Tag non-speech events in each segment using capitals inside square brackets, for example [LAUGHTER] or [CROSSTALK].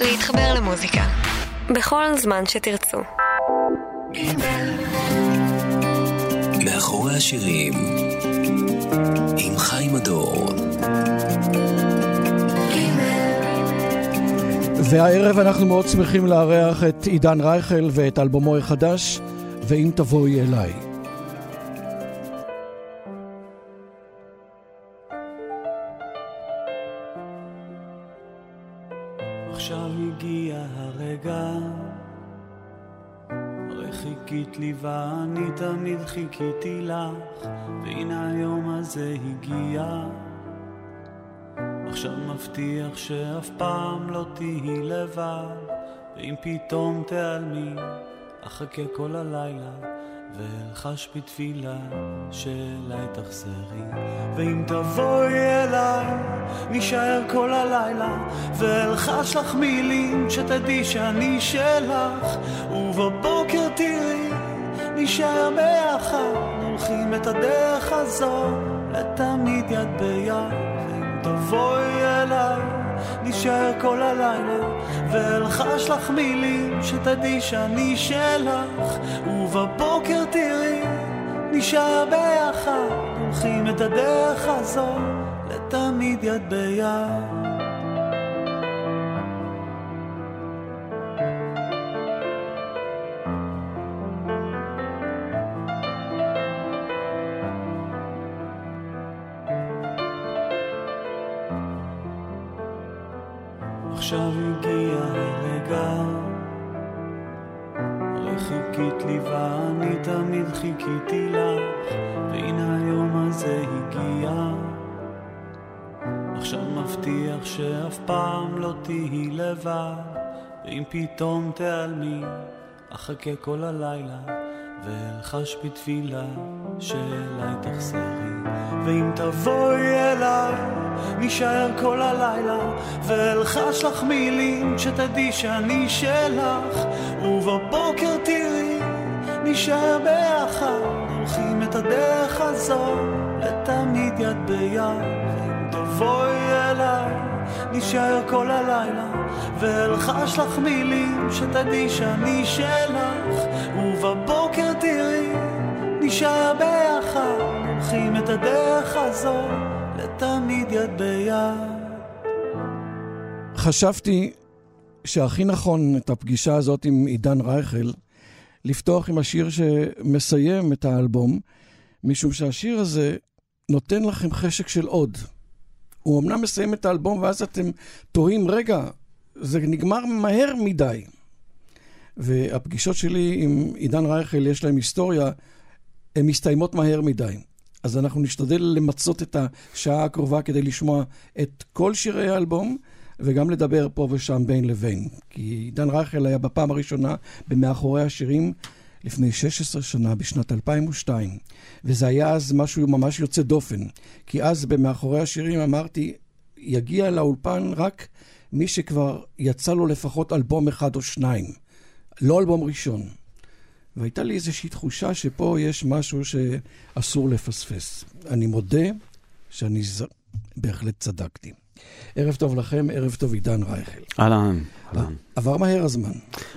להתחבר למוזיקה בכל זמן שתרצו. מאחורי השירים עם חיים הדור והערב אנחנו מאוד שמחים לארח את עידן רייכל ואת אלבומו החדש, ואם תבואי אליי. חיכית לי ואני תמיד חיכיתי לך, והנה היום הזה הגיע. עכשיו מבטיח שאף פעם לא תהיי לבד, ואם פתאום תיעלמי, אחכה כל הלילה, ואלחש בתפילה שאליי תחזרי. ואם תבואי אליי, נישאר כל הלילה, ואלחש לך מילים שתדעי שאני שלך, ובבוקר תראי, נישאר ביחד, הולכים את הדרך הזו, לתמיד יד ביד. תבואי אליי, נשאר כל הלילה, ואלחש לך מילים שתדעי שאני שלך, ובבוקר תראי, נשאר ביחד, הולכים את הדרך הזו, לתמיד יד ביד. עכשיו הגיע הרגע. הרי חיכית לי ואני תמיד חיכיתי לך והנה היום הזה הגיע. עכשיו מבטיח שאף פעם לא תהיי לבד ואם פתאום תיעלמי אחכה כל הלילה ואלחש בתפילה שאליי תחזרי. ואם תבואי אליי נישאר כל הלילה ואלחש לך מילים שתדעי שאני שלך. ובבוקר תראי נישאר ביחד הולכים את הדרך הזו לתמיד יד ביד. ואם תבואי אליי נישאר כל הלילה ואלחש לך מילים שתדעי שאני שלך. ובבוקר תראי נשאר ביחד הולכים את הדרך הזו לתמיד יד ביד. חשבתי שהכי נכון את הפגישה הזאת עם עידן רייכל, לפתוח עם השיר שמסיים את האלבום, משום שהשיר הזה נותן לכם חשק של עוד. הוא אמנם מסיים את האלבום, ואז אתם תוהים, רגע, זה נגמר מהר מדי. והפגישות שלי עם עידן רייכל, יש להם היסטוריה, הן מסתיימות מהר מדי. אז אנחנו נשתדל למצות את השעה הקרובה כדי לשמוע את כל שירי האלבום, וגם לדבר פה ושם בין לבין. כי עידן רייכל היה בפעם הראשונה במאחורי השירים לפני 16 שנה, בשנת 2002. וזה היה אז משהו ממש יוצא דופן. כי אז במאחורי השירים אמרתי, יגיע לאולפן רק מי שכבר יצא לו לפחות אלבום אחד או שניים. לא אלבום ראשון. והייתה לי איזושהי תחושה שפה יש משהו שאסור לפספס. אני מודה שאני ז... בהחלט צדקתי. ערב טוב לכם, ערב טוב עידן רייכל. אהלן, אהלן. עבר מהר הזמן.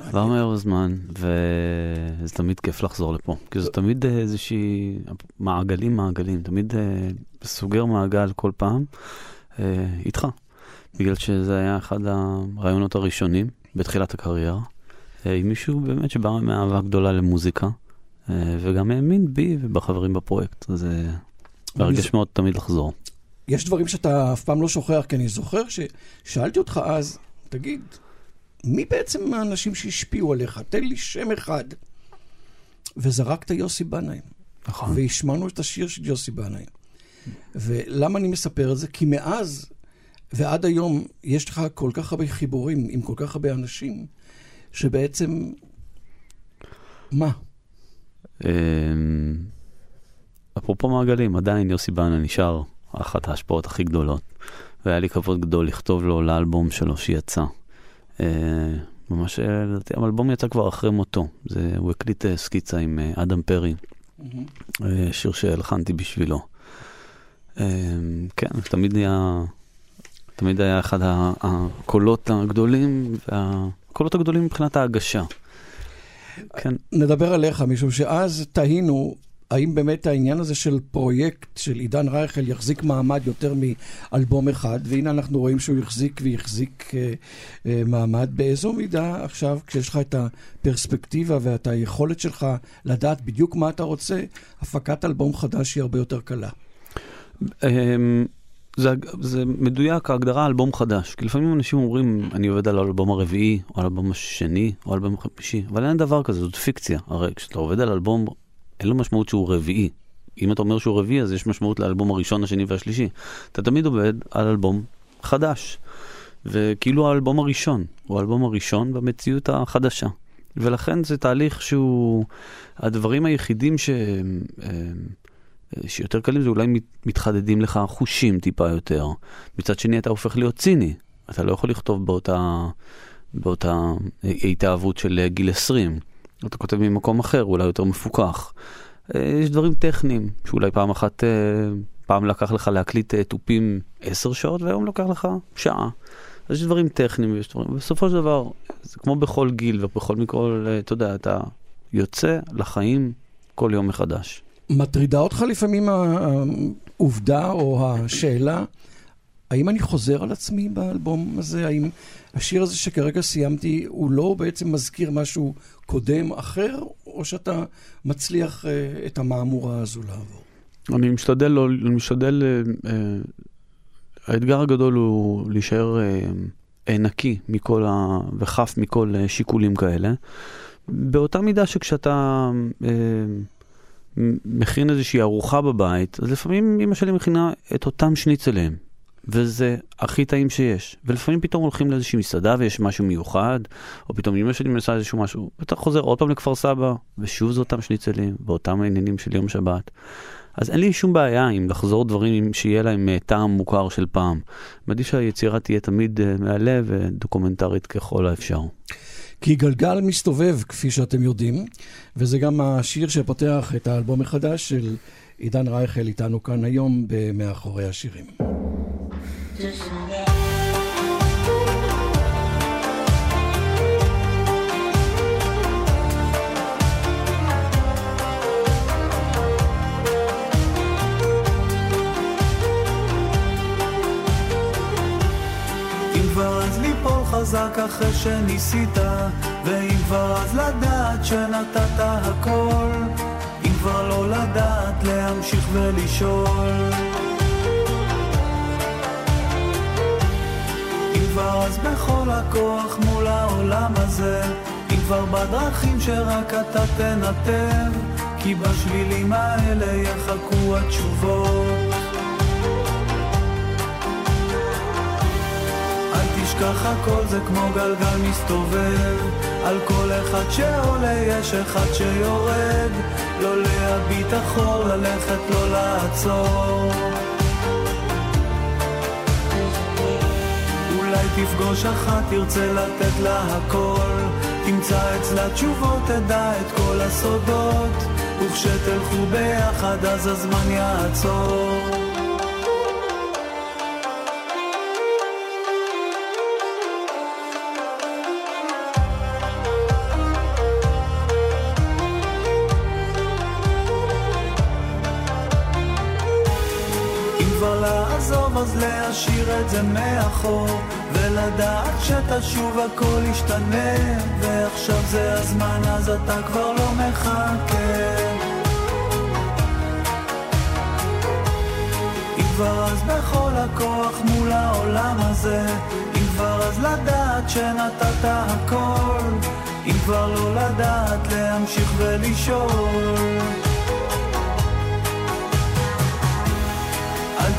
עבר מהר הזמן, וזה תמיד כיף לחזור לפה. כי זה תמיד איזושהי מעגלים מעגלים, תמיד סוגר מעגל כל פעם איתך. בגלל שזה היה אחד הרעיונות הראשונים בתחילת הקריירה. עם מישהו באמת שבא מאהבה גדולה למוזיקה, וגם האמין בי ובחברים בפרויקט. אז זה מרגש מאוד תמיד לחזור. יש דברים שאתה אף פעם לא שוכח, כי אני זוכר ששאלתי אותך אז, תגיד, מי בעצם האנשים שהשפיעו עליך? תן לי שם אחד. וזרקת יוסי בנאי. נכון. והשמענו את השיר של יוסי בנאי. ולמה אני מספר את זה? כי מאז ועד היום יש לך כל כך הרבה חיבורים עם כל כך הרבה אנשים, שבעצם... מה? אפרופו מעגלים, עדיין יוסי בנה נשאר אחת ההשפעות הכי גדולות, והיה לי כבוד גדול לכתוב לו לאלבום שלו שיצא. ממש, לדעתי, האלבום יצא כבר אחרי מותו. זה, הוא הקליט סקיצה עם אדם פרי, mm-hmm. שיר שהלחנתי בשבילו. כן, תמיד נהיה תמיד היה אחד הקולות הגדולים, והקולות הגדולים מבחינת ההגשה. כן, נדבר עליך, משום שאז תהינו האם באמת העניין הזה של פרויקט של עידן רייכל יחזיק מעמד יותר מאלבום אחד, והנה אנחנו רואים שהוא החזיק והחזיק אה, אה, מעמד. באיזו מידה עכשיו, כשיש לך את הפרספקטיבה ואת היכולת שלך לדעת בדיוק מה אתה רוצה, הפקת אלבום חדש היא הרבה יותר קלה. זה, זה מדויק, ההגדרה אלבום חדש. כי לפעמים אנשים אומרים, אני עובד על האלבום הרביעי, או על האלבום השני, או על האלבום החמישי, אבל אין דבר כזה, זאת פיקציה. הרי כשאתה עובד על אלבום, אין לו משמעות שהוא רביעי. אם אתה אומר שהוא רביעי, אז יש משמעות לאלבום הראשון, השני והשלישי. אתה תמיד עובד על אלבום חדש. וכאילו האלבום הראשון, הוא האלבום הראשון במציאות החדשה. ולכן זה תהליך שהוא, הדברים היחידים ש... אמ, שיותר קלים זה אולי מת- מתחדדים לך חושים טיפה יותר. מצד שני אתה הופך להיות ציני. אתה לא יכול לכתוב באותה, באותה התאהבות של אה, גיל 20. אתה כותב ממקום אחר, אולי יותר מפוקח. אה, יש דברים טכניים, שאולי פעם אחת, אה, פעם לקח לך להקליט אה, תופים 10 שעות, והיום לוקח לך שעה. אז יש דברים טכניים, ויש דברים, בסופו של דבר, זה כמו בכל גיל ובכל מכל, אה, אתה יודע, אתה יוצא לחיים כל יום מחדש. מטרידה אותך לפעמים העובדה או השאלה, האם אני חוזר על עצמי באלבום הזה? האם השיר הזה שכרגע סיימתי, הוא לא בעצם מזכיר משהו קודם אחר, או שאתה מצליח uh, את המהמורה הזו לעבור? אני משתדל, לא, אני משתדל, אה, אה, האתגר הגדול הוא להישאר אה, אה, נקי מכל ה... וחף מכל אה, שיקולים כאלה. באותה מידה שכשאתה אה, מכין איזושהי ארוחה בבית, אז לפעמים אמא שלי מכינה את אותם שניצלים, וזה הכי טעים שיש. ולפעמים פתאום הולכים לאיזושהי מסעדה ויש משהו מיוחד, או פתאום אמא שלי מנסה איזשהו משהו, ואתה חוזר עוד פעם לכפר סבא, ושוב זה אותם שניצלים, ואותם העניינים של יום שבת. אז אין לי שום בעיה עם לחזור דברים שיהיה להם אה, טעם מוכר של פעם. מעדיף שהיצירה תהיה תמיד אה, מהלב ודוקומנטרית ככל האפשר. כי גלגל מסתובב, כפי שאתם יודעים, וזה גם השיר שפותח את האלבום החדש של עידן רייכל איתנו כאן היום ב"מאחורי השירים". כבר אז ליפול חזק אחרי שניסית, ואם כבר אז לדעת שנתת הכל, אם כבר לא לדעת להמשיך ולשאול. אם כבר אז בכל הכוח מול העולם הזה, אם כבר בדרכים שרק אתה תנתב, כי בשבילים האלה יחכו התשובות. אל תשכח הכל זה כמו גלגל מסתובב. על כל אחד שעולה יש אחד שיורד. לא להביט אחור, ללכת לא לעצור. אולי תפגוש אחת, תרצה לתת לה הכל. תמצא אצלה תשובות, תדע את כל הסודות. וכשתלכו ביחד אז הזמן יעצור כבר לעזוב אז להשאיר את זה מאחור ולדעת שתשוב הכל ישתנה ועכשיו זה הזמן אז אתה כבר לא מחכה. אם כבר אז בכל הכוח מול העולם הזה אם כבר אז לדעת שנתת הכל אם כבר לא לדעת להמשיך ולשאול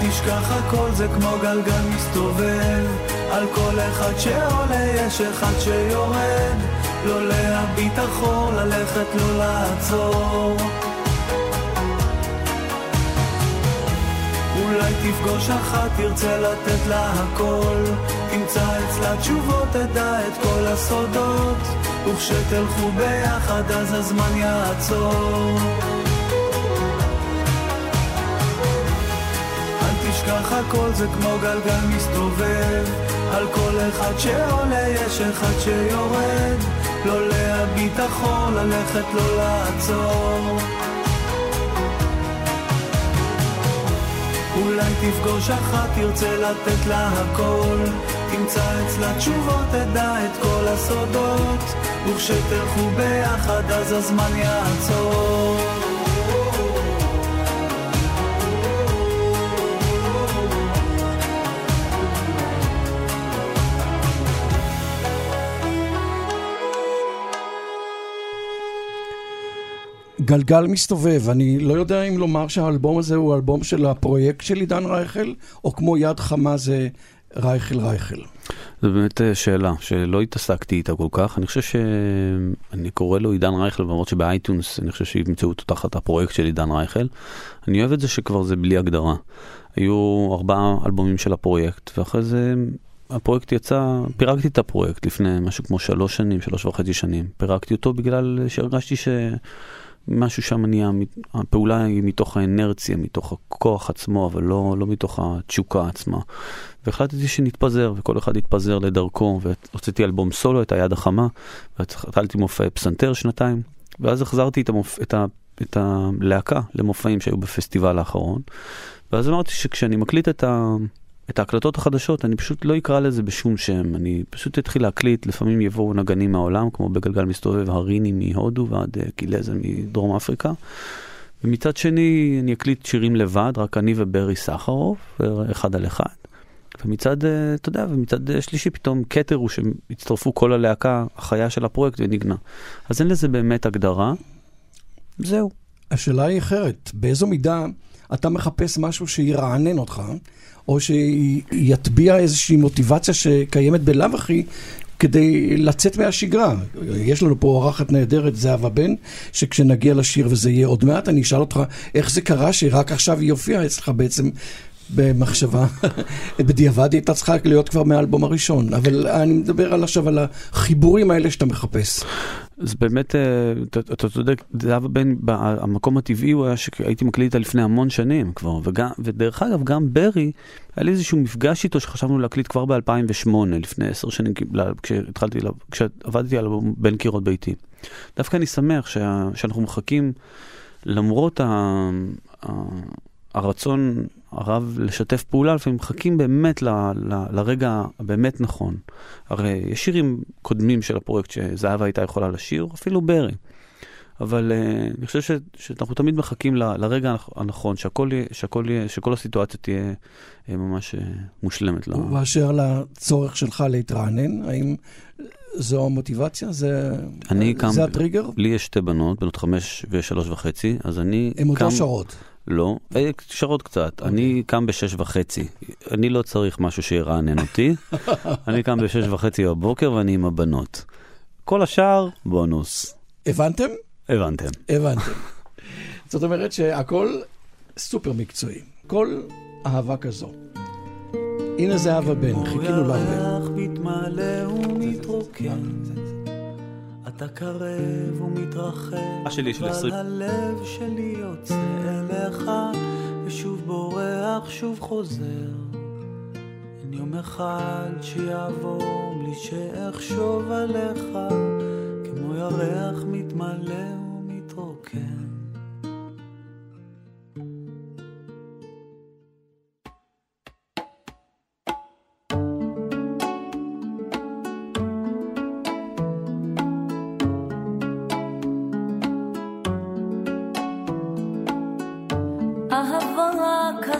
תשכח הכל זה כמו גלגל מסתובב. על כל אחד שעולה יש אחד שיורד. לא להביט אחור, ללכת לא לעצור. אולי תפגוש אחת, תרצה לתת לה הכל. תמצא אצלה תשובות, תדע את כל הסודות. וכשתלכו ביחד אז הזמן יעצור תשכח הכל זה כמו גלגל מסתובב. על כל אחד שעולה יש אחד שיורד. לא להביט אחור, ללכת לא לעצור. אולי תפגוש אחת, תרצה לתת לה הכל. תמצא אצלה תשובות, תדע את כל הסודות. וכשתלכו ביחד אז הזמן יעצור גלגל מסתובב, אני לא יודע אם לומר שהאלבום הזה הוא אלבום של הפרויקט של עידן רייכל, או כמו יד חמה זה רייכל רייכל. זו באמת אה, שאלה שלא התעסקתי איתה כל כך. אני חושב שאני קורא לו עידן רייכל, למרות שבאייטונס אני חושב שימצאו אותו תחת הפרויקט של עידן רייכל. אני אוהב את זה שכבר זה בלי הגדרה. היו ארבעה אלבומים של הפרויקט, ואחרי זה הפרויקט יצא, פירקתי את הפרויקט לפני משהו כמו שלוש שנים, שלוש וחצי שנים. פירקתי אותו בגלל שהרגשתי ש... משהו שם נהיה, הפעולה היא מתוך האנרציה, מתוך הכוח עצמו, אבל לא, לא מתוך התשוקה עצמה. והחלטתי שנתפזר, וכל אחד יתפזר לדרכו, והוצאתי אלבום סולו, את היד החמה, והתחלתי מופעי פסנתר שנתיים, ואז החזרתי את, המופ... את, ה... את הלהקה למופעים שהיו בפסטיבל האחרון, ואז אמרתי שכשאני מקליט את ה... את ההקלטות החדשות, אני פשוט לא אקרא לזה בשום שם, אני פשוט אתחיל להקליט, לפעמים יבואו נגנים מהעולם, כמו בגלגל מסתובב הריני מהודו ועד uh, קילזל מדרום אפריקה. ומצד שני, אני אקליט שירים לבד, רק אני וברי סחרוב, אחד על אחד. ומצד, uh, אתה יודע, ומצד uh, שלישי פתאום כתר הוא שהצטרפו כל הלהקה החיה של הפרויקט ונגנה. אז אין לזה באמת הגדרה, זהו. השאלה היא אחרת, באיזו מידה אתה מחפש משהו שירענן אותך, או שיטביע איזושהי מוטיבציה שקיימת בלאו הכי כדי לצאת מהשגרה. יש לנו פה אורחת נהדרת, זהבה בן, שכשנגיע לשיר וזה יהיה עוד מעט, אני אשאל אותך איך זה קרה שרק עכשיו היא הופיעה אצלך בעצם במחשבה. [LAUGHS] בדיעבד היא הייתה צריכה להיות כבר מהאלבום הראשון, אבל אני מדבר על עכשיו על החיבורים האלה שאתה מחפש. אז באמת, אה, אתה צודק, זהבה בן, המקום הטבעי הוא היה שהייתי מקליט איתה לפני המון שנים כבר, וגם, ודרך אגב, גם ברי, היה לי איזשהו מפגש איתו שחשבנו להקליט כבר ב-2008, לפני עשר שנים, כשהתחלתי, כשעבדתי על בין קירות ביתי. דווקא אני שמח שאנחנו מחכים, למרות ה... הרצון הרב לשתף פעולה, לפעמים מחכים באמת ל, ל, לרגע הבאמת נכון. הרי יש שירים קודמים של הפרויקט שזהבה הייתה יכולה לשיר, אפילו ברי. אבל uh, אני חושב ש, שאנחנו תמיד מחכים ל, לרגע הנכון, שהכל, שהכל, שכל הסיטואציה תהיה uh, ממש uh, מושלמת. באשר לצורך שלך להתרענן, האם זו המוטיבציה? זה, אני זה קם, הטריגר? לי יש שתי בנות, בנות חמש ושלוש וחצי, אז אני הן עוד. לא שרות. לא, שרות קצת. Okay. אני קם בשש וחצי. אני לא צריך משהו שירענן אותי. [LAUGHS] אני קם בשש וחצי בבוקר ואני עם הבנות. כל השאר, בונוס. הבנתם? הבנתם. הבנתם. [LAUGHS] זאת אומרת שהכל סופר מקצועי. כל אהבה כזו. הנה זהבה בן, חיכינו להרבה. אתה קרב השלי של עשרים. הלב שלי יוצא אליך, ושוב בורח, שוב חוזר. אין יום אחד שיעבור בלי שאחשוב עליך, כמו ירח מתמלא ומתרוקן.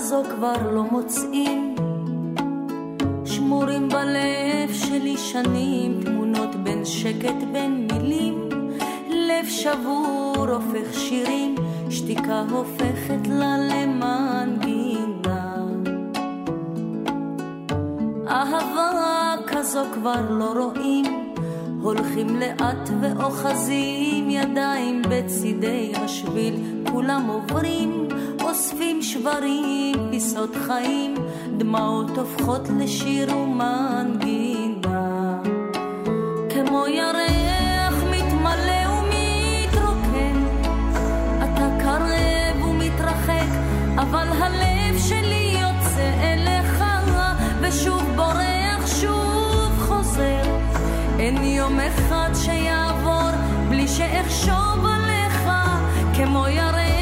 כזו כבר לא מוצאים. שמורים בלב שלי שנים, תמונות בין שקט בין מילים. לב שבור הופך שירים, שתיקה הופכת לה למנגינה. אהבה כזו כבר לא רואים, הולכים לאט ואוחזים ידיים בצידי השביל, כולם עוברים. אוספים שברים, פיסות חיים, דמעות הופכות לשיר ומנגינה. כמו ירח מתמלא ומתרוקן, אתה קרב ומתרחק, אבל הלב שלי יוצא אליך, ושוב בורח, שוב חוזר. אין יום אחד שיעבור בלי שאחשוב עליך, כמו ירח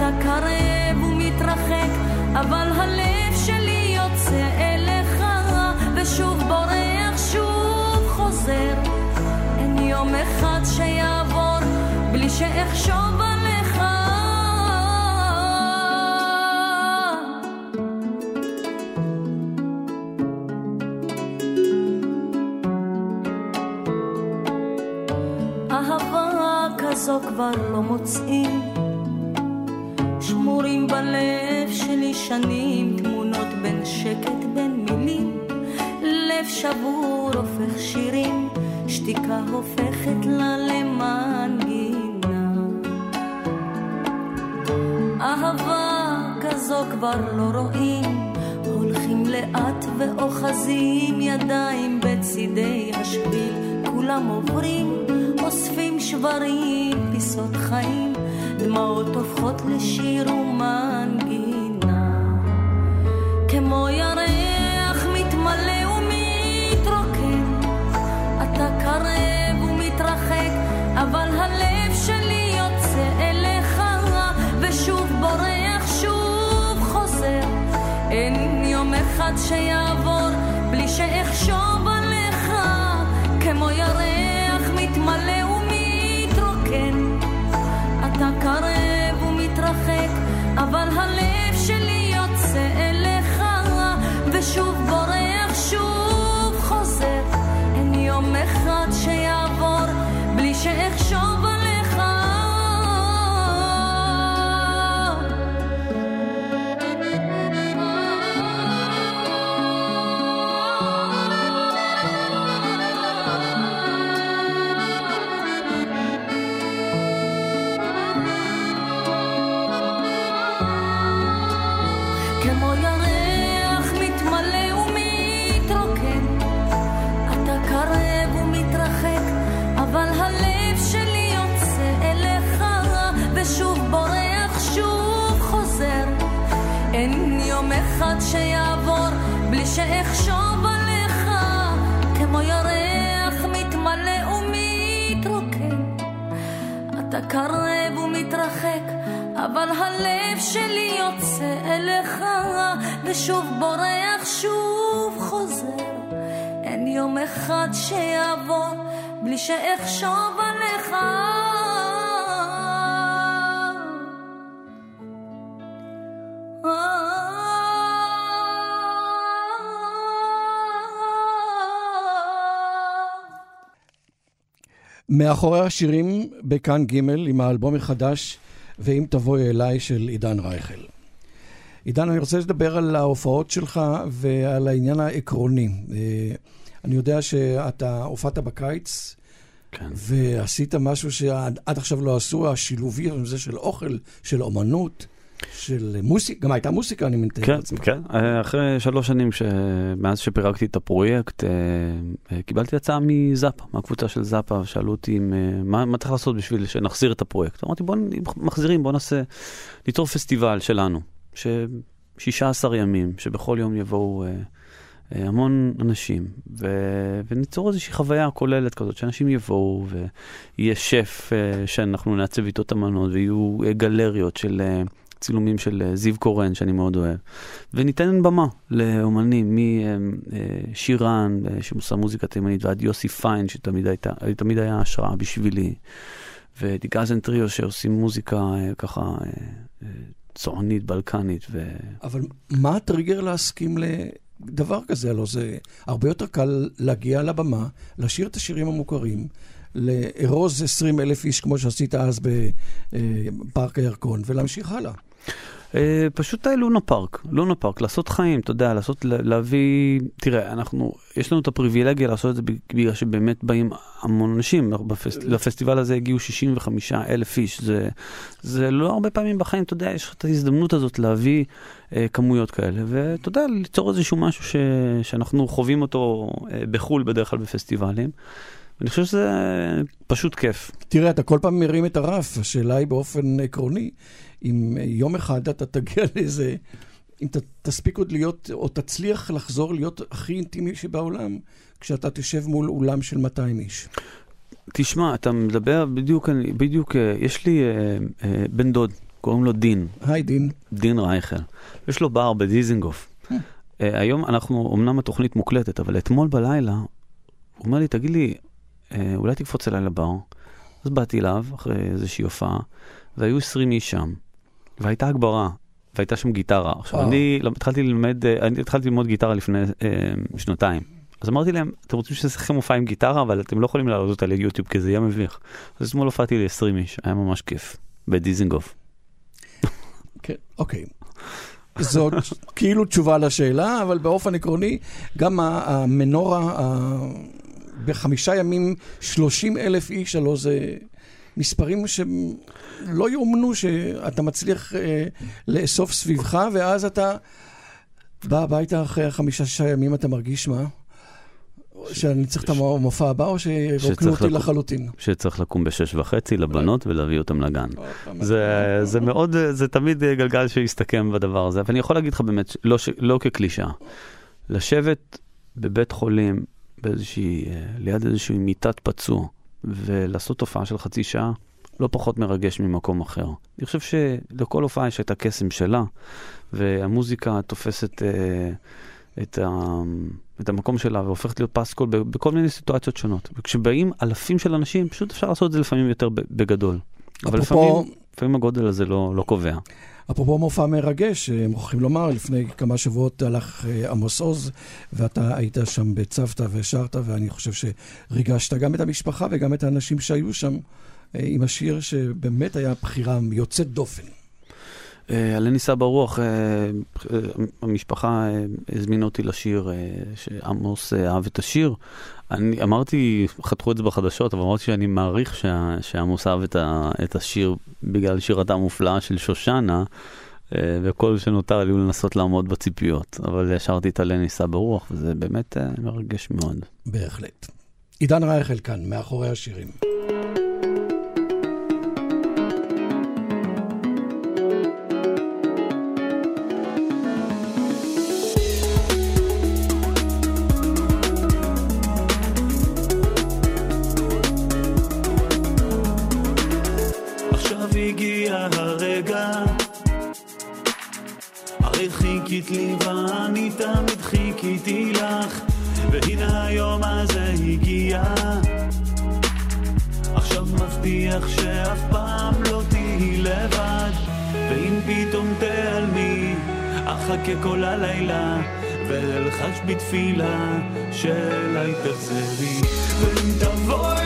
אתה קרב ומתרחק, אבל הלב שלי יוצא אליך, ושוב בורח, שוב חוזר. אין יום אחד שיעבור בלי שאחשוב עליך. אהבה כזו כבר לא מוצאים בלב שלי שנים תמונות בין שקט בין מילים. לב שבור הופך שירים שתיקה הופכת לה למנגינה. אהבה כזו כבר לא רואים הולכים לאט ואוחזים ידיים בצידי השביל. כולם עוברים אוספים שברים פיסות חיים דמעות הופכות לשיר ומנגינה. כמו ירח מתמלא ומתרוקן. אתה קרב ומתרחק אבל הלב שלי יוצא אליך ושוב בורח שוב חוזר. אין יום אחד שיעבור בלי שאחשוב עליך. כמו ירח מתמלא ומתרוקן קרב ומתרחק, אבל הלב שלי יוצא אליך, ושוב בורח, שוב חוזר. אין יום אחד שיעבור בלי שאחשוב שאחשוב עליך, כמו ירח מתמלא ומתרוקן. אתה קרב ומתרחק, אבל הלב שלי יוצא אליך, ושוב בורח, שוב חוזר. אין יום אחד שיעבור בלי שאחשוב עליך. מאחורי השירים בכאן ג' עם האלבום החדש ואם תבואי אליי של עידן רייכל. עידן, אני רוצה לדבר על ההופעות שלך ועל העניין העקרוני. אה, אני יודע שאתה הופעת בקיץ כן. ועשית משהו שעד עד עכשיו לא עשו, השילובי הזה של אוכל, של אומנות, של מוסיקה, גם הייתה מוסיקה, אני מתאר כן, לעצמי. כן. אה, אחרי שלוש שנים ש... מאז שפירקתי את הפרויקט, אה, אה, קיבלתי הצעה מזאפה, מהקבוצה של זאפה, שאלו אותי אם, מה, מה צריך לעשות בשביל שנחזיר את הפרויקט. אמרתי, בוא, אם מחזירים, בוא נעשה, ניצור פסטיבל שלנו, ש... 16 ימים, שבכל יום יבואו המון אנשים, ו... וניצור איזושהי חוויה כוללת כזאת, שאנשים יבואו, ויהיה שף שאנחנו נעצב איתו את המנות, ויהיו גלריות של... אה, צילומים של אה, זיו קורן, שאני מאוד אוהב, וניתן במה לאומנים, משירן, אה, שעושה מוזיקה תימנית, ועד יוסי פיין, שתמיד הייתה, היה השראה בשבילי, ודיגזן טריו שעושים מוזיקה אה, ככה אה, אה, צוענית, בלקנית, ו... אבל מה הטריגר להסכים לדבר כזה? הלוא זה הרבה יותר קל להגיע לבמה, לשיר את השירים המוכרים, לארוז 20 אלף איש, כמו שעשית אז בפארק הירקון, ולהמשיך הלאה. אה, פשוט אה, לונה פארק, לונה פארק, לעשות חיים, אתה יודע, לעשות, לה- להביא, תראה, אנחנו, יש לנו את הפריבילגיה לעשות את זה בגלל שבאמת באים המון אנשים, בפס, לפסטיבל הזה הגיעו 65 אלף איש, זה, זה לא הרבה פעמים בחיים, אתה יודע, יש לך את ההזדמנות הזאת להביא אה, כמויות כאלה, ואתה יודע, ליצור איזשהו משהו ש, שאנחנו חווים אותו אה, בחו"ל בדרך כלל בפסטיבלים. אני חושב שזה פשוט כיף. תראה, אתה כל פעם מרים את הרף, השאלה היא באופן עקרוני, אם יום אחד אתה תגיע [LAUGHS] לאיזה... אם ת, תספיק עוד להיות, או תצליח לחזור להיות הכי אינטימי שבעולם, כשאתה תשב מול אולם של 200 איש. תשמע, אתה מדבר בדיוק, בדיוק, אה, יש לי אה, אה, בן דוד, קוראים לו דין, היי, דין. דין רייכל. יש לו בר בדיזינגוף. אה, היום אנחנו, אמנם התוכנית מוקלטת, אבל אתמול בלילה, הוא אומר לי, תגיד לי, אה, אולי תקפוץ אליי לבר? אז באתי אליו, אחרי איזושהי הופעה, והיו 20 איש שם, והייתה הגברה, והייתה שם גיטרה. עכשיו. אני למ- התחלתי ללמד, אה, אני התחלתי ללמוד גיטרה לפני אה, שנתיים. אז אמרתי להם, אתם רוצים שזה לכם מופע עם גיטרה, אבל אתם לא יכולים להעלות אותה ליוטיוב, כי זה יהיה מביך. אז אתמול הופעתי ל-20 איש, היה ממש כיף, בדיזינגוף. כן, אוקיי. זאת [LAUGHS] כאילו תשובה לשאלה, אבל באופן עקרוני, גם המנורה, בחמישה ימים 30 אלף איש, הלוא זה מספרים שלא יאומנו שאתה מצליח אה, לאסוף סביבך, ואז אתה בא הביתה אחרי חמישה-שישה ימים, אתה מרגיש מה? שאני צריך את המופע הבא, או שירוקנו שצריך אותי לקום. לחלוטין? שצריך לקום בשש וחצי לבנות ולהביא אותם לגן. זה, זה מאוד, זה תמיד אה, גלגל שיסתכם בדבר הזה. ואני יכול להגיד לך באמת, ש- לא, ש- לא כקלישאה, לשבת בבית חולים, באיזושהי, אה, ליד איזושהי מיטת פצוע, ולעשות הופעה של חצי שעה, לא פחות מרגש ממקום אחר. אני חושב שלכל הופעה יש את הקסם שלה, והמוזיקה תופסת אה, את, ה, את המקום שלה והופכת להיות פסקול בכל מיני סיטואציות שונות. וכשבאים אלפים של אנשים, פשוט אפשר לעשות את זה לפעמים יותר בגדול. אבל לפעמים, לפעמים הגודל הזה לא, לא קובע. אפרופו מופע מרגש, אה, מוכרחים לומר, לפני כמה שבועות הלך אה, עמוס עוז, ואתה היית שם בצוותא ושרת, ואני חושב שריגשת גם את המשפחה וגם את האנשים שהיו שם אה, עם השיר שבאמת היה בחירה יוצאת דופן. עלה ניסה ברוח, המשפחה אה, הזמינה אותי לשיר, אה, שעמוס אה, אהב את השיר. אני אמרתי, חתכו את זה בחדשות, אבל אמרתי שאני מעריך שה- שעמוס אהב את, ה, את השיר בגלל שירתה המופלאה של שושנה, וכל שנותר לי הוא לנסות לעמוד בציפיות. אבל שרתי את עלה ניסה ברוח, וזה באמת מרגש מאוד. בהחלט. עידן רייכל כאן, מאחורי השירים. אחכה כל הלילה ואלחש בתפילה שאליי תחזרי ואם תבואי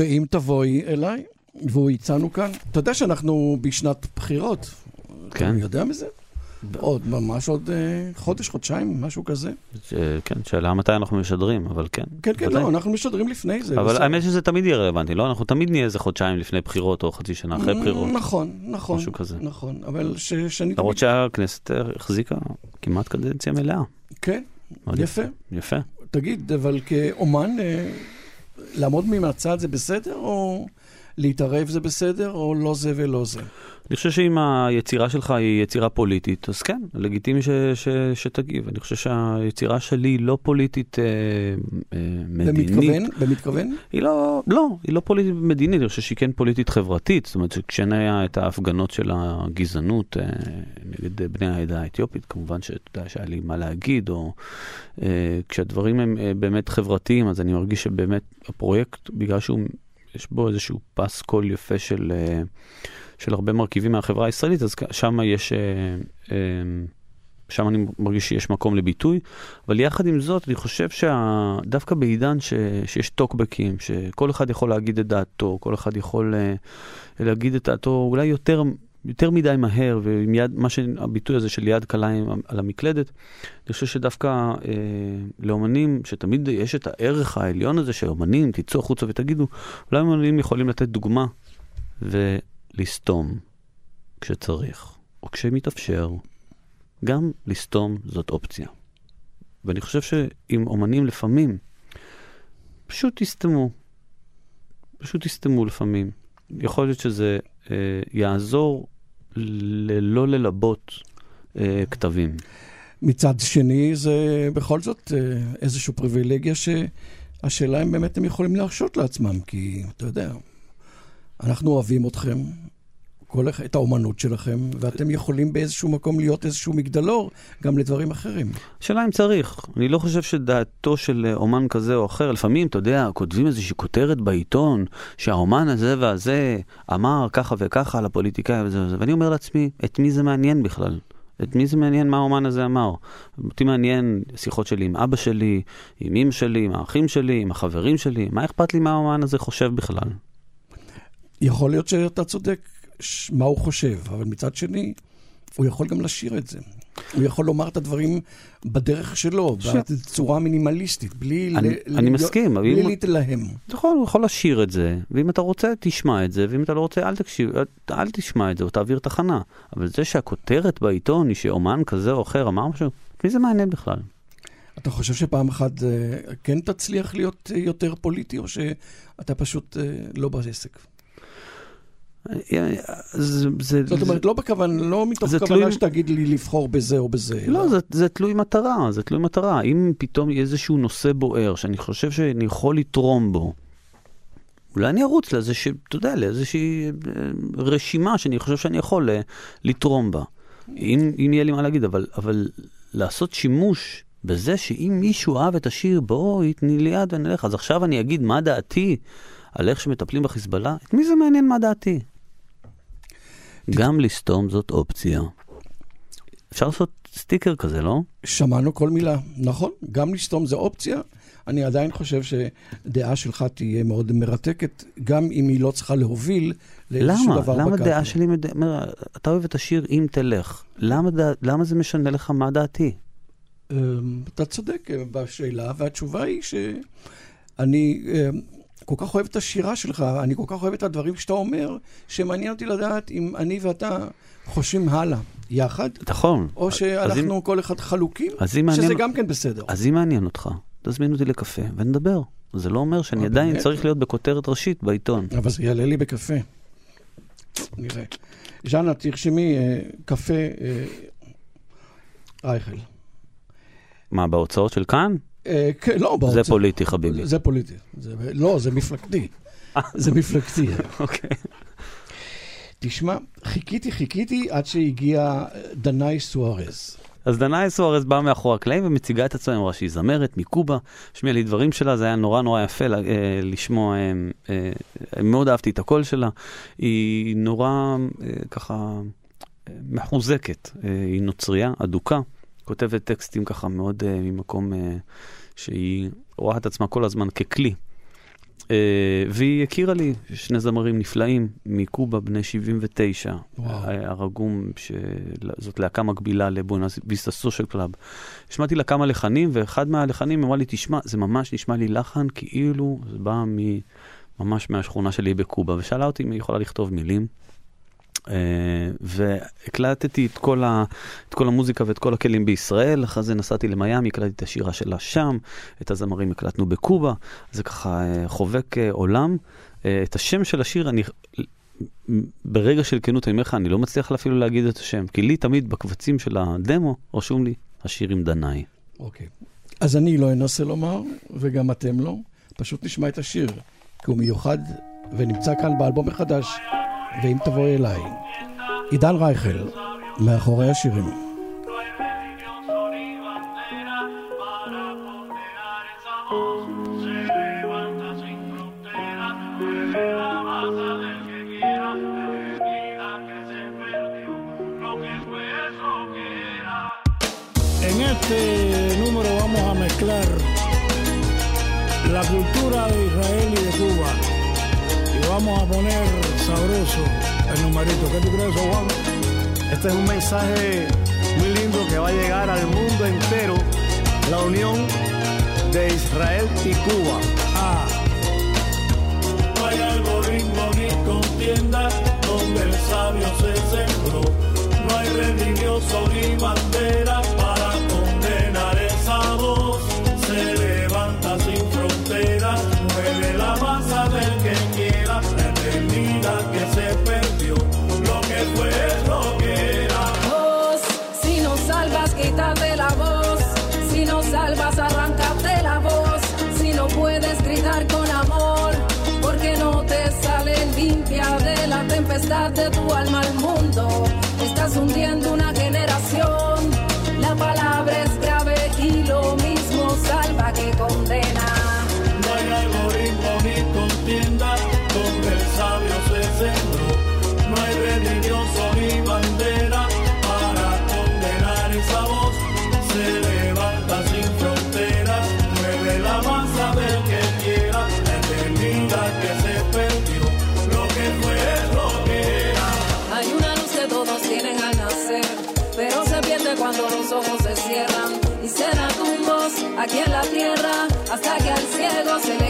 ואם תבואי אליי, והוא הצענו כאן, אתה יודע שאנחנו בשנת בחירות. כן. אתה יודע מזה? עוד ממש עוד אה, חודש, חודשיים, משהו כזה. כן, שאלה מתי אנחנו משדרים, אבל כן. כן, כן. לא, אנחנו משדרים לפני זה. אבל. האמת שזה תמיד יהיה רלוונטי, לא? אנחנו תמיד נהיה איזה חודשיים לפני בחירות או חצי שנה אחרי בחירות. נכון, נכון. משהו כזה. נכון, אבל שאני... למרות שהכנסת החזיקה כמעט קדנציה מלאה. כן, יפה. יפה. תגיד, אבל כאומן, אה, לעמוד מן הצד זה בסדר, או להתערב זה בסדר, או לא זה ולא זה? אני חושב שאם היצירה שלך היא יצירה פוליטית, אז כן, לגיטימי ש, ש, שתגיב. אני חושב שהיצירה שלי היא לא פוליטית אה, אה, מדינית. במתכוון? במתכוון? היא לא, לא, היא לא פוליטית מדינית, אני חושב שהיא כן פוליטית חברתית. זאת אומרת שכשהיה את ההפגנות של הגזענות אה, נגד בני העדה האתיופית, כמובן שאתה יודע שהיה לי מה להגיד, או אה, כשהדברים הם אה, באמת חברתיים, אז אני מרגיש שבאמת הפרויקט, בגלל שהוא, יש בו איזשהו פס קול יפה של, אה, של הרבה מרכיבים מהחברה הישראלית, אז שם יש... אה, אה, שם אני מרגיש שיש מקום לביטוי, אבל יחד עם זאת, אני חושב שדווקא בעידן ש, שיש טוקבקים, שכל אחד יכול להגיד את דעתו, כל אחד יכול להגיד את דעתו אולי יותר, יותר מדי מהר, ועם יד, מה שהביטוי הזה של יד קלה על המקלדת, אני חושב שדווקא uh, לאומנים, שתמיד יש את הערך העליון הזה של אומנים, תצאו החוצה ותגידו, אולי אומנים יכולים לתת דוגמה ולסתום כשצריך, או כשמתאפשר. גם לסתום זאת אופציה. ואני חושב שאם אומנים לפעמים פשוט יסתמו, פשוט יסתמו לפעמים. יכול להיות שזה אה, יעזור ללא ללבות אה, כתבים. מצד שני, זה בכל זאת אה, איזושהי פריבילגיה שהשאלה אם באמת הם יכולים להרשות לעצמם, כי אתה יודע, אנחנו אוהבים אתכם, כל, את האומנות שלכם, ואתם יכולים באיזשהו מקום להיות איזשהו מגדלור גם לדברים אחרים. השאלה אם צריך. אני לא חושב שדעתו של אומן כזה או אחר, לפעמים, אתה יודע, כותבים איזושהי כותרת בעיתון, שהאומן הזה והזה אמר ככה וככה על הפוליטיקאי וזה וזה, ואני אומר לעצמי, את מי זה מעניין בכלל? את מי זה מעניין מה האומן הזה אמר? אותי מעניין שיחות שלי עם אבא שלי, עם אמא שלי, עם האחים שלי, עם החברים שלי, מה אכפת לי מה האומן הזה חושב בכלל? יכול להיות שאתה צודק מה הוא חושב, אבל מצד שני, הוא יכול גם לשיר את זה. הוא יכול לומר את הדברים בדרך שלו, ש- בצורה מינימליסטית, בלי אני- ל- אני ל- מסכים, אבל בלי אם- להתלהם. נכון, הוא יכול לשיר את זה, ואם אתה רוצה, תשמע את זה, ואם אתה לא רוצה, אל תקשיב, אל, אל תשמע את זה, או תעביר תחנה. אבל זה שהכותרת בעיתון היא שאומן כזה או אחר אמר משהו, מי זה מעניין בכלל? אתה חושב שפעם אחת אה, כן תצליח להיות יותר פוליטי, או שאתה פשוט אה, לא בעסק? זה, זה, זאת אומרת, לא בכוונה, לא מתוך זה כוונה תלוי- שתגיד לי לבחור בזה או בזה. לא, אלא- זה, זה תלוי מטרה, זה תלוי מטרה. אם פתאום יהיה איזשהו נושא בוער, שאני חושב שאני יכול לתרום בו, אולי אני ארוץ לאיזושהי, אתה יודע, לאיזושהי אה, רשימה שאני חושב שאני יכול אה, לתרום בה. אם, אם יהיה לי מה להגיד, אבל, אבל לעשות שימוש בזה שאם מישהו אהב את השיר, בואי, תני לי יד ונלך, אז עכשיו אני אגיד מה דעתי על איך שמטפלים בחיזבאללה, את מי זה מעניין מה דעתי? גם לסתום זאת אופציה. אפשר לעשות סטיקר כזה, לא? שמענו כל מילה, נכון, גם לסתום זה אופציה. אני עדיין חושב שדעה שלך תהיה מאוד מרתקת, גם אם היא לא צריכה להוביל לאיזשהו למה? דבר למה בקלפי. דעה שלי, מד... אומר, אתה אוהב את השיר אם תלך. למה, דע... למה זה משנה לך מה דעתי? אמ, אתה צודק אה, בשאלה, והתשובה היא שאני אמ, כל כך אוהב את השירה שלך, אני כל כך אוהב את הדברים שאתה אומר, שמעניין אותי לדעת אם אני ואתה חושבים הלאה יחד, נכון. או שאנחנו אם- כל אחד חלוקים, אם מעניין- שזה גם כן בסדר. אז אם מעניין אותך, תזמין אותי לקפה ונדבר. זה לא אומר שאני אה, עדיין באמת? צריך להיות בכותרת ראשית בעיתון. אבל זה יעלה לי בקפה. נראה. ז'אנה, תרשמי אה, קפה אה, רייכל. מה, בהוצאות של כאן? אה, כן, לא, זה בהוצאה. פוליטי, חביבי. זה פוליטי. זה, לא, זה מפלגתי. [LAUGHS] זה מפלגתי. אוקיי. תשמע, חיכיתי, חיכיתי עד שהגיע אה, דנאי סוארז. אז דנאי סוארז באה מאחורי הקלעים ומציגה את עצמה, אמרה שהיא זמרת מקובה, השמיעה לי דברים שלה, זה היה נורא נורא יפה לה- אה, לשמוע, אה, אה, מאוד אהבתי את הקול שלה, היא נורא אה, ככה אה, מחוזקת, אה, היא נוצרייה, אדוקה, כותבת טקסטים ככה מאוד אה, ממקום אה, שהיא רואה את עצמה כל הזמן ככלי. אה, והיא הכירה לי שני זמרים נפלאים מקובה, בני 79, וואו. הרגום, זאת להקה מקבילה ל Buena Vista Social Club. השמעתי לה כמה לחנים, ואחד מהלחנים אמרה לי, תשמע, זה ממש נשמע לי לחן כאילו זה בא מ- ממש מהשכונה שלי בקובה, ושאלה אותי אם היא יכולה לכתוב מילים. Uh, והקלטתי את כל, ה, את כל המוזיקה ואת כל הכלים בישראל, אחרי זה נסעתי למיאמי, הקלטתי את השירה שלה שם, את הזמרים הקלטנו בקובה, זה ככה uh, חובק uh, עולם. את השם של השיר, אני, ברגע של כנות, אני אומר לך, אני לא מצליח אפילו להגיד את השם, כי לי תמיד בקבצים של הדמו רשום לי השיר עם דנאי. אוקיי. אז אני לא אנסה לומר, וגם אתם לא, פשוט נשמע את השיר, כי הוא מיוחד ונמצא כאן באלבום החדש, ואם תבואי אליי. עידן רייכל, מאחורי השירים. No hay religioso ni bandera para condenar esa voz. Se levanta sin frontera, mueve la masa del que quiera, vida que se perdió, lo que fue eso que era. En este número vamos a mezclar la cultura de Israel y de Cuba. Vamos a poner sabroso el numerito. ¿Qué tú crees, Juan? Este es un mensaje muy lindo que va a llegar al mundo entero, la unión de Israel y Cuba. Ah, No hay algoritmo ni contienda donde el sabio se sembró. No hay religioso ni bandera para condenar esa voz. Se Estás aquí en la tierra hasta que al ciego se le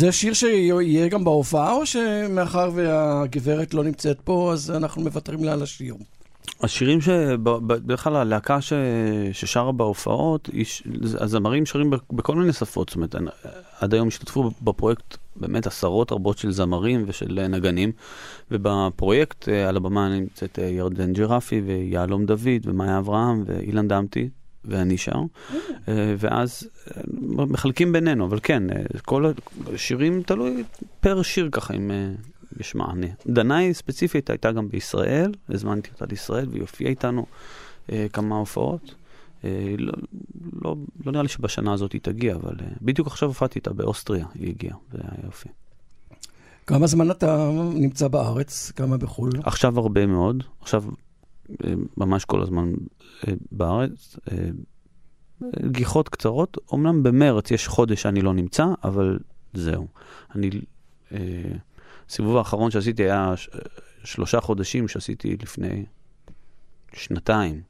זה שיר שיהיה גם בהופעה, או שמאחר והגברת לא נמצאת פה, אז אנחנו מוותרים לה על השיר? השירים שבדרך כלל הלהקה ש... ששרה בהופעות, הזמרים שרים בכל מיני שפות, זאת אומרת, אני- עד היום השתתפו בפרויקט באמת עשרות רבות של זמרים ושל אה, נגנים, ובפרויקט אה, על הבמה נמצאת אה, ירדן ג'רפי ויהלום דוד ומאיה אברהם ואילן דמתי. ואני שר, אה, ואז אה, מחלקים בינינו, אבל כן, אה, כל השירים תלוי פר שיר ככה, אם יש מענה. דנאי ספציפית הייתה גם בישראל, הזמנתי אותה לישראל והיא הופיעה איתנו כמה הופעות. לא, לא, לא נראה לי שבשנה הזאת היא תגיע, אבל בדיוק עכשיו הופעתי איתה באוסטריה, היא הגיעה, זה היה יופי. כמה זמן אתה נמצא בארץ? כמה בחו"ל? עכשיו הרבה מאוד, עכשיו ממש כל הזמן אה, בארץ. אה, גיחות קצרות, אמנם במרץ יש חודש שאני לא נמצא, אבל זהו. אני, אה, הסיבוב האחרון שעשיתי היה שלושה חודשים שעשיתי לפני שנתיים,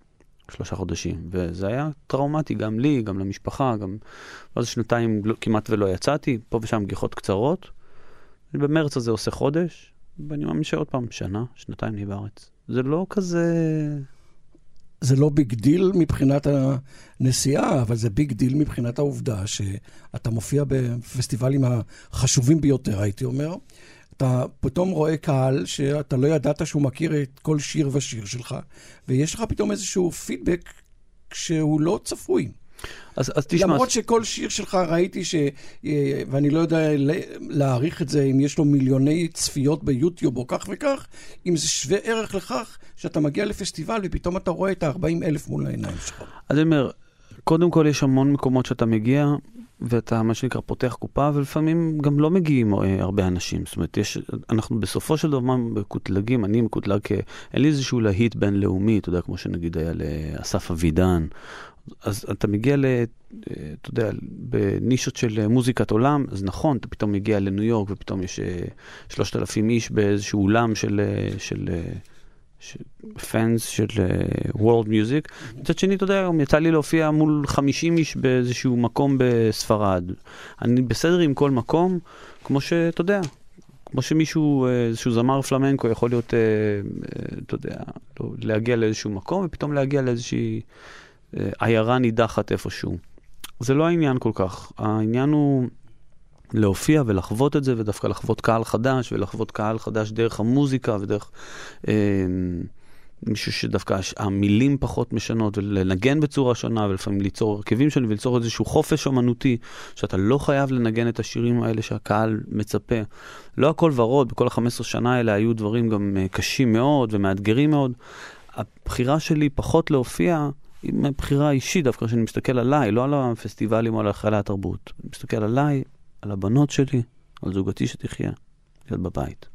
שלושה חודשים, וזה היה טראומטי גם לי, גם למשפחה, גם... ואז שנתיים לא, כמעט ולא יצאתי, פה ושם גיחות קצרות. במרץ הזה עושה חודש, ואני מאמין שעוד פעם, שנה, שנתיים נהיה בארץ. זה לא כזה... זה לא big deal מבחינת הנסיעה, אבל זה big deal מבחינת העובדה שאתה מופיע בפסטיבלים החשובים ביותר, הייתי אומר. אתה פתאום רואה קהל שאתה לא ידעת שהוא מכיר את כל שיר ושיר שלך, ויש לך פתאום איזשהו פידבק שהוא לא צפוי. אז, אז תשמע... למרות שכל שיר שלך ראיתי ש... אה, ואני לא יודע להעריך את זה, אם יש לו מיליוני צפיות ביוטיוב או כך וכך, אם זה שווה ערך לכך שאתה מגיע לפסטיבל ופתאום אתה רואה את ה-40 אלף מול העיניים שלך. אז אני אומר, קודם כל יש המון מקומות שאתה מגיע, ואתה מה שנקרא פותח קופה, ולפעמים גם לא מגיעים אה, הרבה אנשים. זאת אומרת, יש, אנחנו בסופו של דבר מקוטלגים, אני מקוטלג כ... אין לי איזשהו להיט בינלאומי, אתה יודע, כמו שנגיד היה לאסף אבידן, אז אתה מגיע ל... אה, אתה יודע, בנישות של מוזיקת עולם, אז נכון, אתה פתאום מגיע לניו יורק ופתאום יש אה, שלושת אלפים איש באיזשהו אולם של... אה, של פאנס של World Music. מצד שני, אתה יודע, יצא לי להופיע מול 50 איש באיזשהו מקום בספרד. אני בסדר עם כל מקום, כמו שאתה יודע, כמו שמישהו, איזשהו זמר פלמנקו יכול להיות, אתה יודע, לא, להגיע לאיזשהו מקום ופתאום להגיע לאיזושהי... עיירה נידחת איפשהו. זה לא העניין כל כך, העניין הוא להופיע ולחוות את זה, ודווקא לחוות קהל חדש, ולחוות קהל חדש דרך המוזיקה ודרך אה, מישהו שדווקא המילים פחות משנות, ולנגן בצורה שונה, ולפעמים ליצור הרכבים שונים, וליצור איזשהו חופש אמנותי, שאתה לא חייב לנגן את השירים האלה שהקהל מצפה. לא הכל ורוד, בכל ה-15 שנה האלה היו דברים גם אה, קשים מאוד ומאתגרים מאוד. הבחירה שלי פחות להופיע, עם בחירה אישית, דווקא כשאני מסתכל עליי, לא על הפסטיבלים או על חיי התרבות. אני מסתכל עליי, על הבנות שלי, על זוגתי שתחיה, להיות בבית.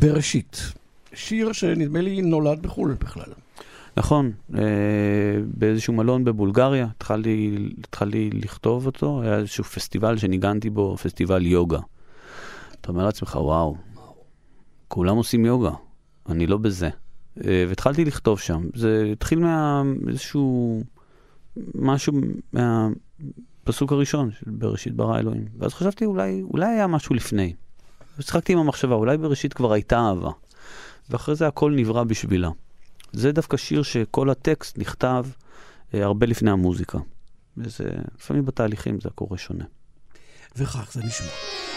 בראשית, שיר שנדמה לי נולד בחו"ל בכלל. נכון, אה, באיזשהו מלון בבולגריה, התחלתי, התחלתי לכתוב אותו, היה איזשהו פסטיבל שניגנתי בו, פסטיבל יוגה. אתה אומר לעצמך, וואו, כולם עושים יוגה, אני לא בזה. אה, והתחלתי לכתוב שם. זה התחיל מאיזשהו משהו מהפסוק הראשון של בראשית ברא אלוהים. ואז חשבתי אולי, אולי היה משהו לפני. ושחקתי עם המחשבה, אולי בראשית כבר הייתה אהבה. ואחרי זה הכל נברא בשבילה. זה דווקא שיר שכל הטקסט נכתב אה, הרבה לפני המוזיקה. וזה, לפעמים בתהליכים זה קורה שונה. וכך זה נשמע.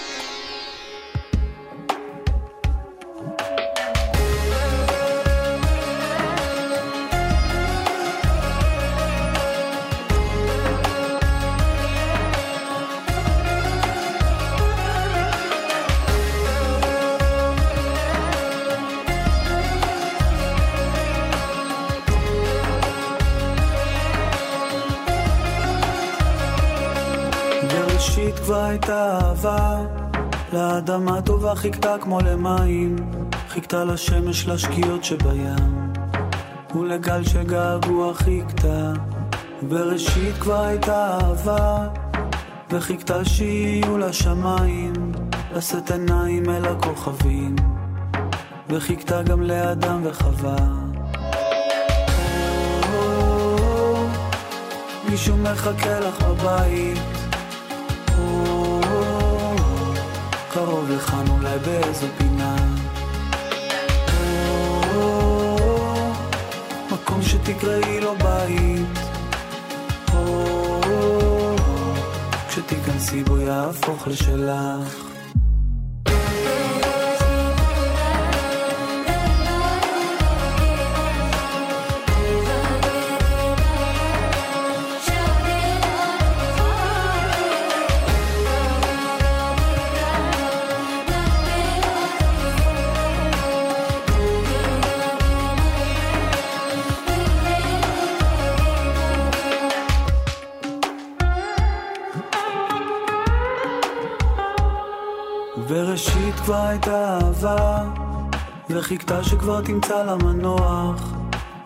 כבר הייתה אהבה, לאדמה טובה חיכתה כמו למים, חיכתה לשמש לשקיעות שבים, ולגל שגעגוע חיכתה, בראשית כבר הייתה אהבה, וחיכתה שיהיו לשמיים, לשאת עיניים אל הכוכבים, וחיכתה גם לאדם וחווה. מישהו מחכה לך בבית קרוב לכאן אולי באיזו פינה. מקום שתקראי לו בית. כשתיכנסי בו יהפוך לשלך כבר הייתה אהבה, וחיכתה שכבר תמצא לה מנוח,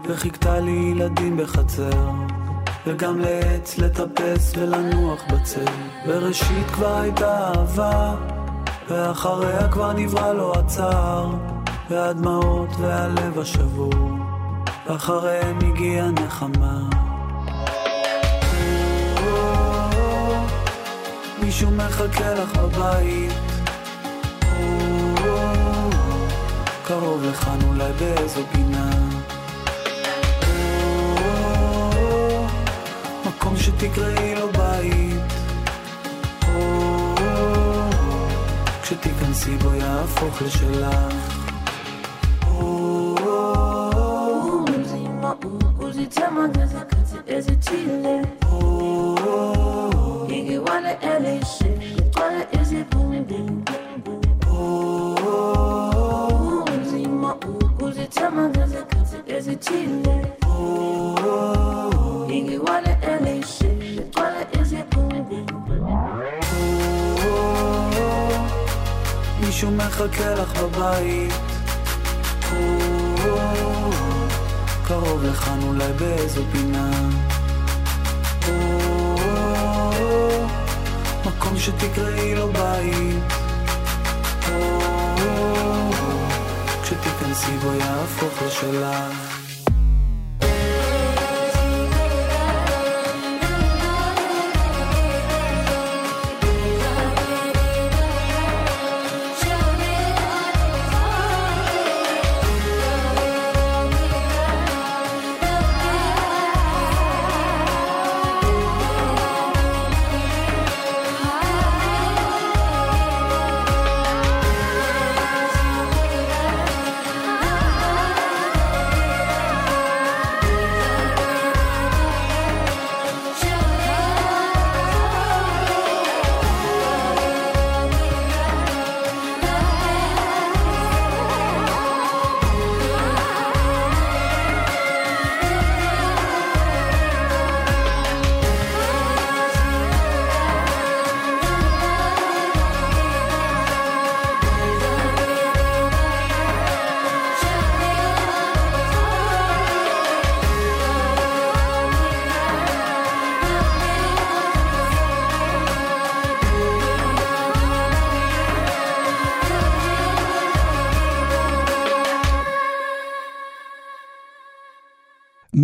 וחיכתה לי ילדים בחצר, וגם לעץ לטפס ולנוח בצל. בראשית כבר הייתה אהבה, ואחריה כבר נברא לו הצער, והדמעות והלב השבור, ואחריהם הגיעה נחמה. מישהו מחכה לך בבית קרוב לכאן אולי באיזו פינה מקום שתקראי לו בית כשתיכנסי בו יהפוך לשלך Is it Chile? Ele shit. Wale is it boom boom מישהו מחכה לך בבית קרוב לכאן אולי באיזו פינה מקום שתקראי לו בית כשתיכנסי בו יהפוך לשלך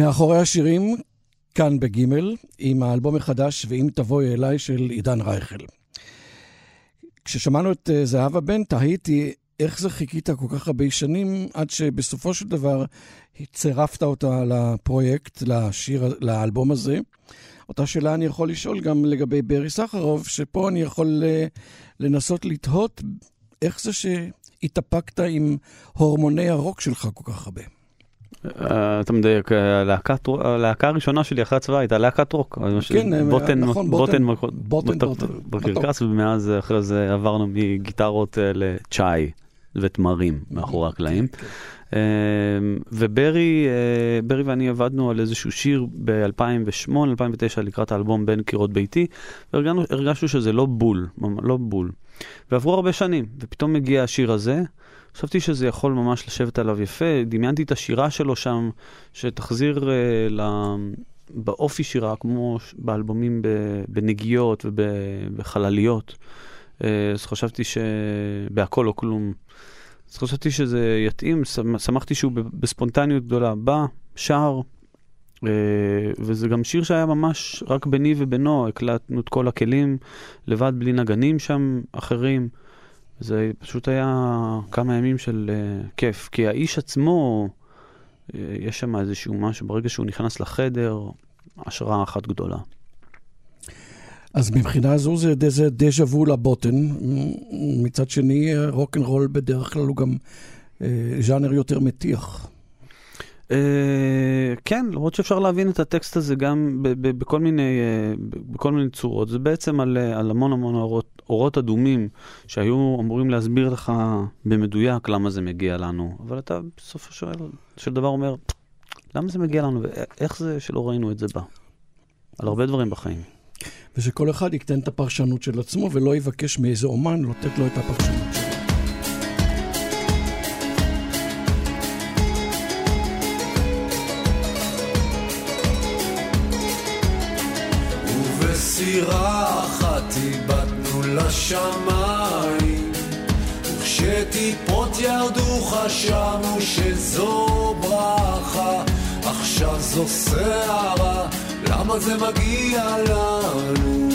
מאחורי השירים, כאן בגימל, עם האלבום החדש "ואם תבואי אליי" של עידן רייכל. כששמענו את אה, זהבה בן, תהיתי איך זה חיכית כל כך הרבה שנים, עד שבסופו של דבר צירפת אותה לפרויקט, לשיר, לאלבום הזה. אותה שאלה אני יכול לשאול גם לגבי ברי סחרוב, שפה אני יכול אה, לנסות לתהות איך זה שהתאפקת עם הורמוני הרוק שלך כל כך הרבה. אה, אתה מדייק, הלהקה הראשונה שלי אחרי הצבא הייתה להקת רוק. כן, אה, בוטן, נכון, בוטן, בוטן, בקרקס, ומאז אחרי זה עברנו מגיטרות אה, לצ'אי ותמרים מאחורי הקלעים. כן, כן. וברי, ברי ואני עבדנו על איזשהו שיר ב-2008-2009 לקראת האלבום בין קירות ביתי, והרגשנו שזה לא בול, לא בול. ועברו הרבה שנים, ופתאום מגיע השיר הזה. חשבתי שזה יכול ממש לשבת עליו יפה, דמיינתי את השירה שלו שם, שתחזיר uh, ל... באופי שירה, כמו באלבומים בנגיעות ובחלליות. Uh, אז חשבתי שבהכל או כלום. אז חשבתי שזה יתאים, שמחתי שהוא בספונטניות גדולה. בא, שר, uh, וזה גם שיר שהיה ממש רק ביני ובינו, הקלטנו את כל הכלים לבד, בלי נגנים שם אחרים. זה פשוט היה כמה ימים של uh, כיף, כי האיש עצמו, uh, יש שם איזשהו משהו, ברגע שהוא נכנס לחדר, השראה אחת גדולה. אז מבחינה זו זה, זה דז'ה וו לבוטן. מצד שני, רוק אנד רול בדרך כלל הוא גם uh, ז'אנר יותר מתיח. אה, כן, למרות שאפשר להבין את הטקסט הזה גם בכל מיני, אה, בכל מיני צורות. זה בעצם על, אה, על המון המון אורות, אורות אדומים שהיו אמורים להסביר לך במדויק למה זה מגיע לנו. אבל אתה בסופו של דבר אומר, למה זה מגיע לנו ואיך זה שלא ראינו את זה בה? על הרבה דברים בחיים. ושכל אחד ייתן את הפרשנות של עצמו ולא יבקש מאיזה אומן לתת לו את הפרשנות שלו. אחת איבדנו לשמיים וכשטיפות ירדו חשבנו שזו ברכה עכשיו זו שערה, למה זה מגיע לנו?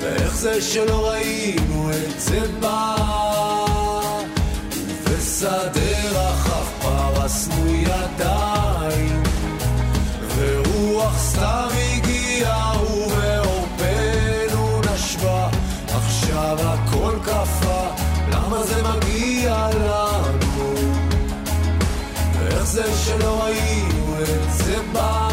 ואיך זה שלא ראינו את זה בא? ובשדה רחב פרסנו ידיים ורוח סתם הכל קפא, למה זה מגיע לנו? ואיך זה שלא ראינו את זה בא?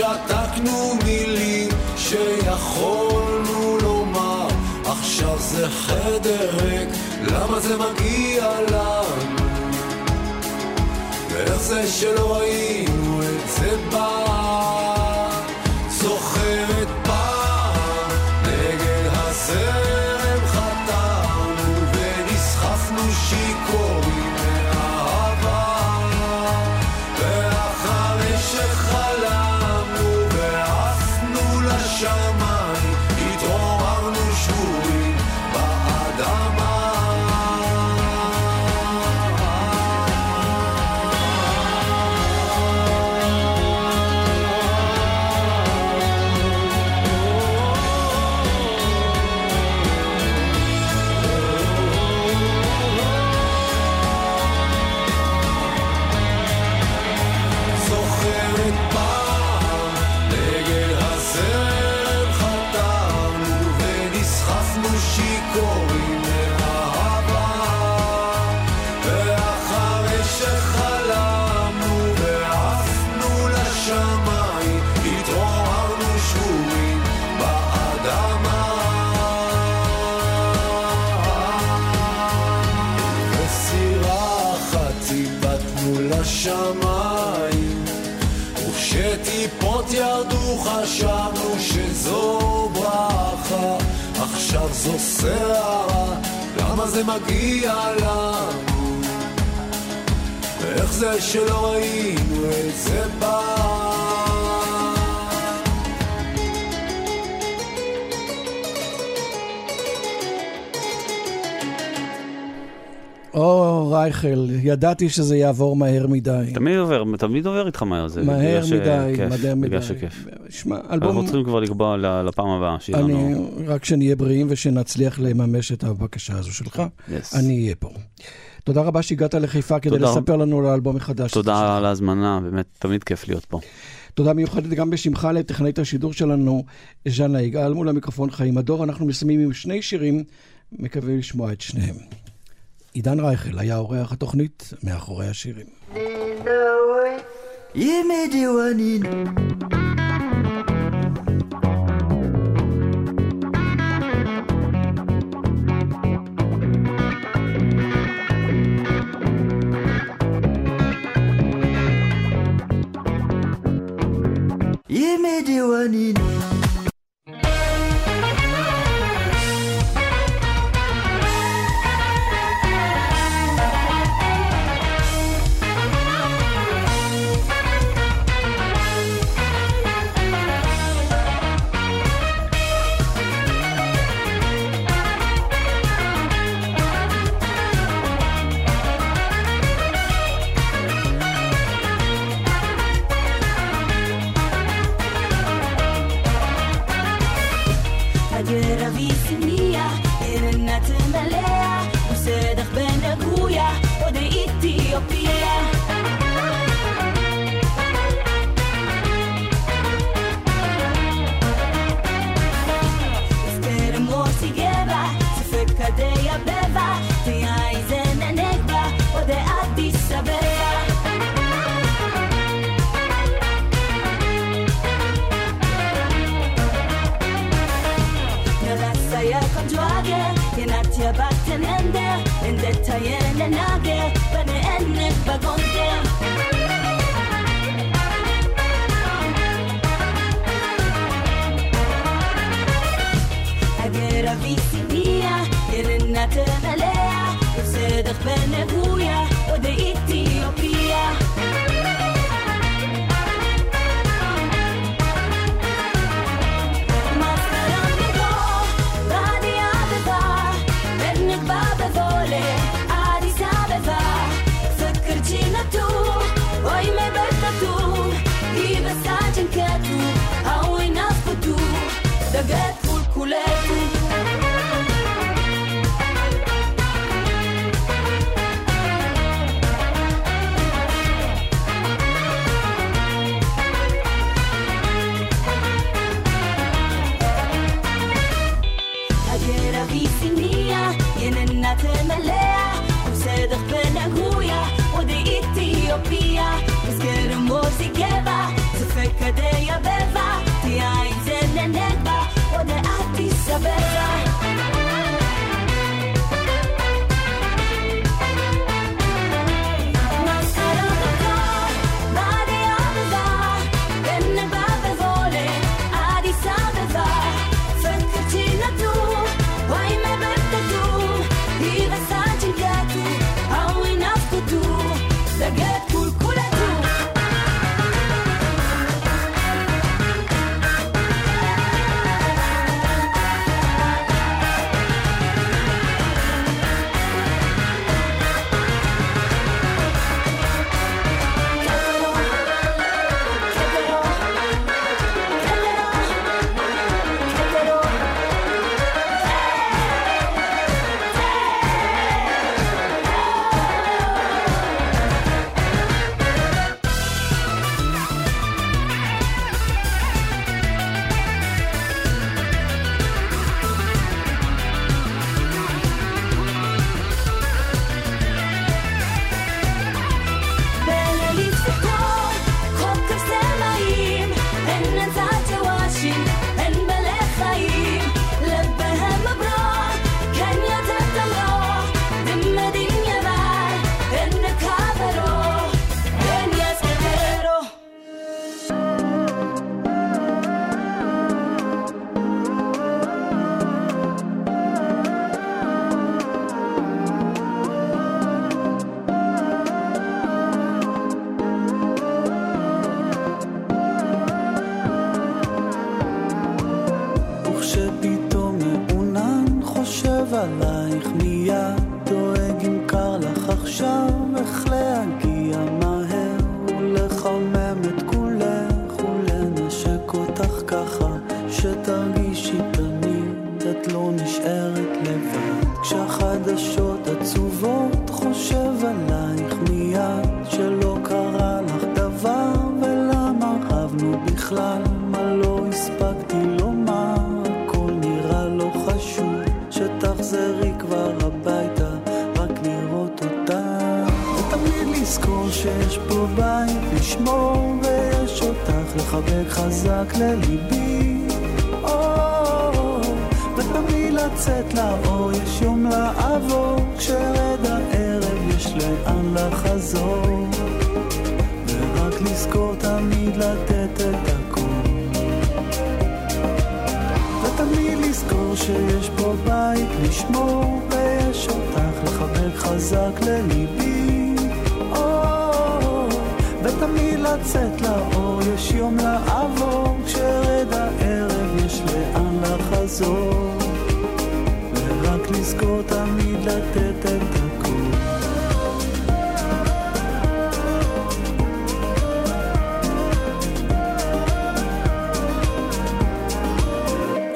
ושתקנו מילים שיכולנו לומר עכשיו זה חדר ריק, למה זה מגיע לנו? ואיך זה שלא ראינו חשבנו שזו ברכה עכשיו זו שערה, למה זה מגיע לנו? ואיך זה שלא ראינו את זה בא? או, רייכל, ידעתי שזה יעבור מהר מדי. תמיד עובר, תמיד עובר איתך מהר זה. מהר בגלל ש- מדי, כיף, מהר מדי. בגלל שכיף. שמע, אנחנו אלבום... צריכים כבר לקבוע לפעם הבאה, שיהיה אני, לנו... רק שנהיה בריאים ושנצליח לממש את הבקשה הזו שלך, Yes. אני אהיה פה. תודה רבה שהגעת לחיפה כדי תודה. לספר לנו על האלבום החדש. תודה על ההזמנה, באמת, תמיד כיף להיות פה. תודה מיוחדת גם בשמך לטכנאית השידור שלנו, ז'אנה יגאל, מול המיקרופון חיים הדור. אנחנו מסיימים עם שני שירים, מקווה לשמוע את שניהם. עידן רייכל היה אורח התוכנית מאחורי השירים. 一米的文妮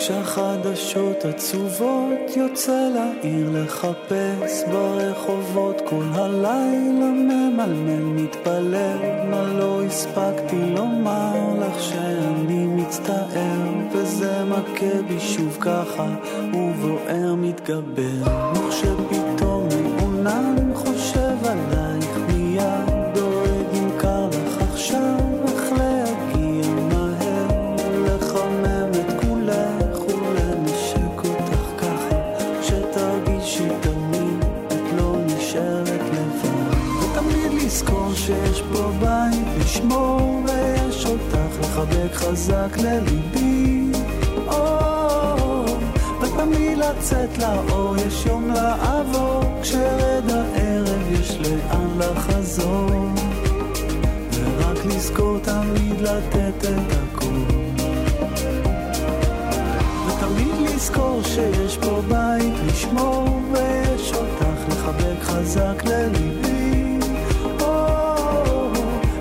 כשהחדשות עצובות יוצא לעיר לחפש ברחובות. כל הלילה ממלמל מתפלל מה לא הספקתי לומר לך שאני מצטער וזה מכה בי שוב ככה ובוער מתגבר. וכשפ... לחבק חזק לליבי. או, ותמיד לצאת לאור, יש יום לעבור, כשרד הערב יש לאן לחזור. ורק לזכור תמיד לתת את הכל. ותמיד לזכור שיש פה בית לשמור, ויש אותך לחבק חזק לליבי.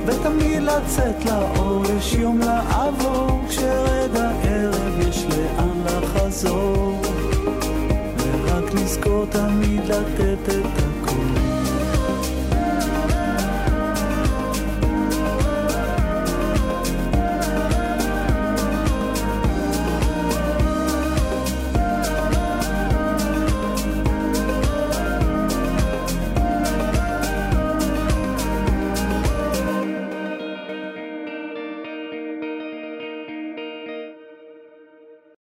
ותמיד לצאת לאור, יש יום לעבור, כשרד הערב יש לאן לחזור. ורק לזכור תמיד לתת את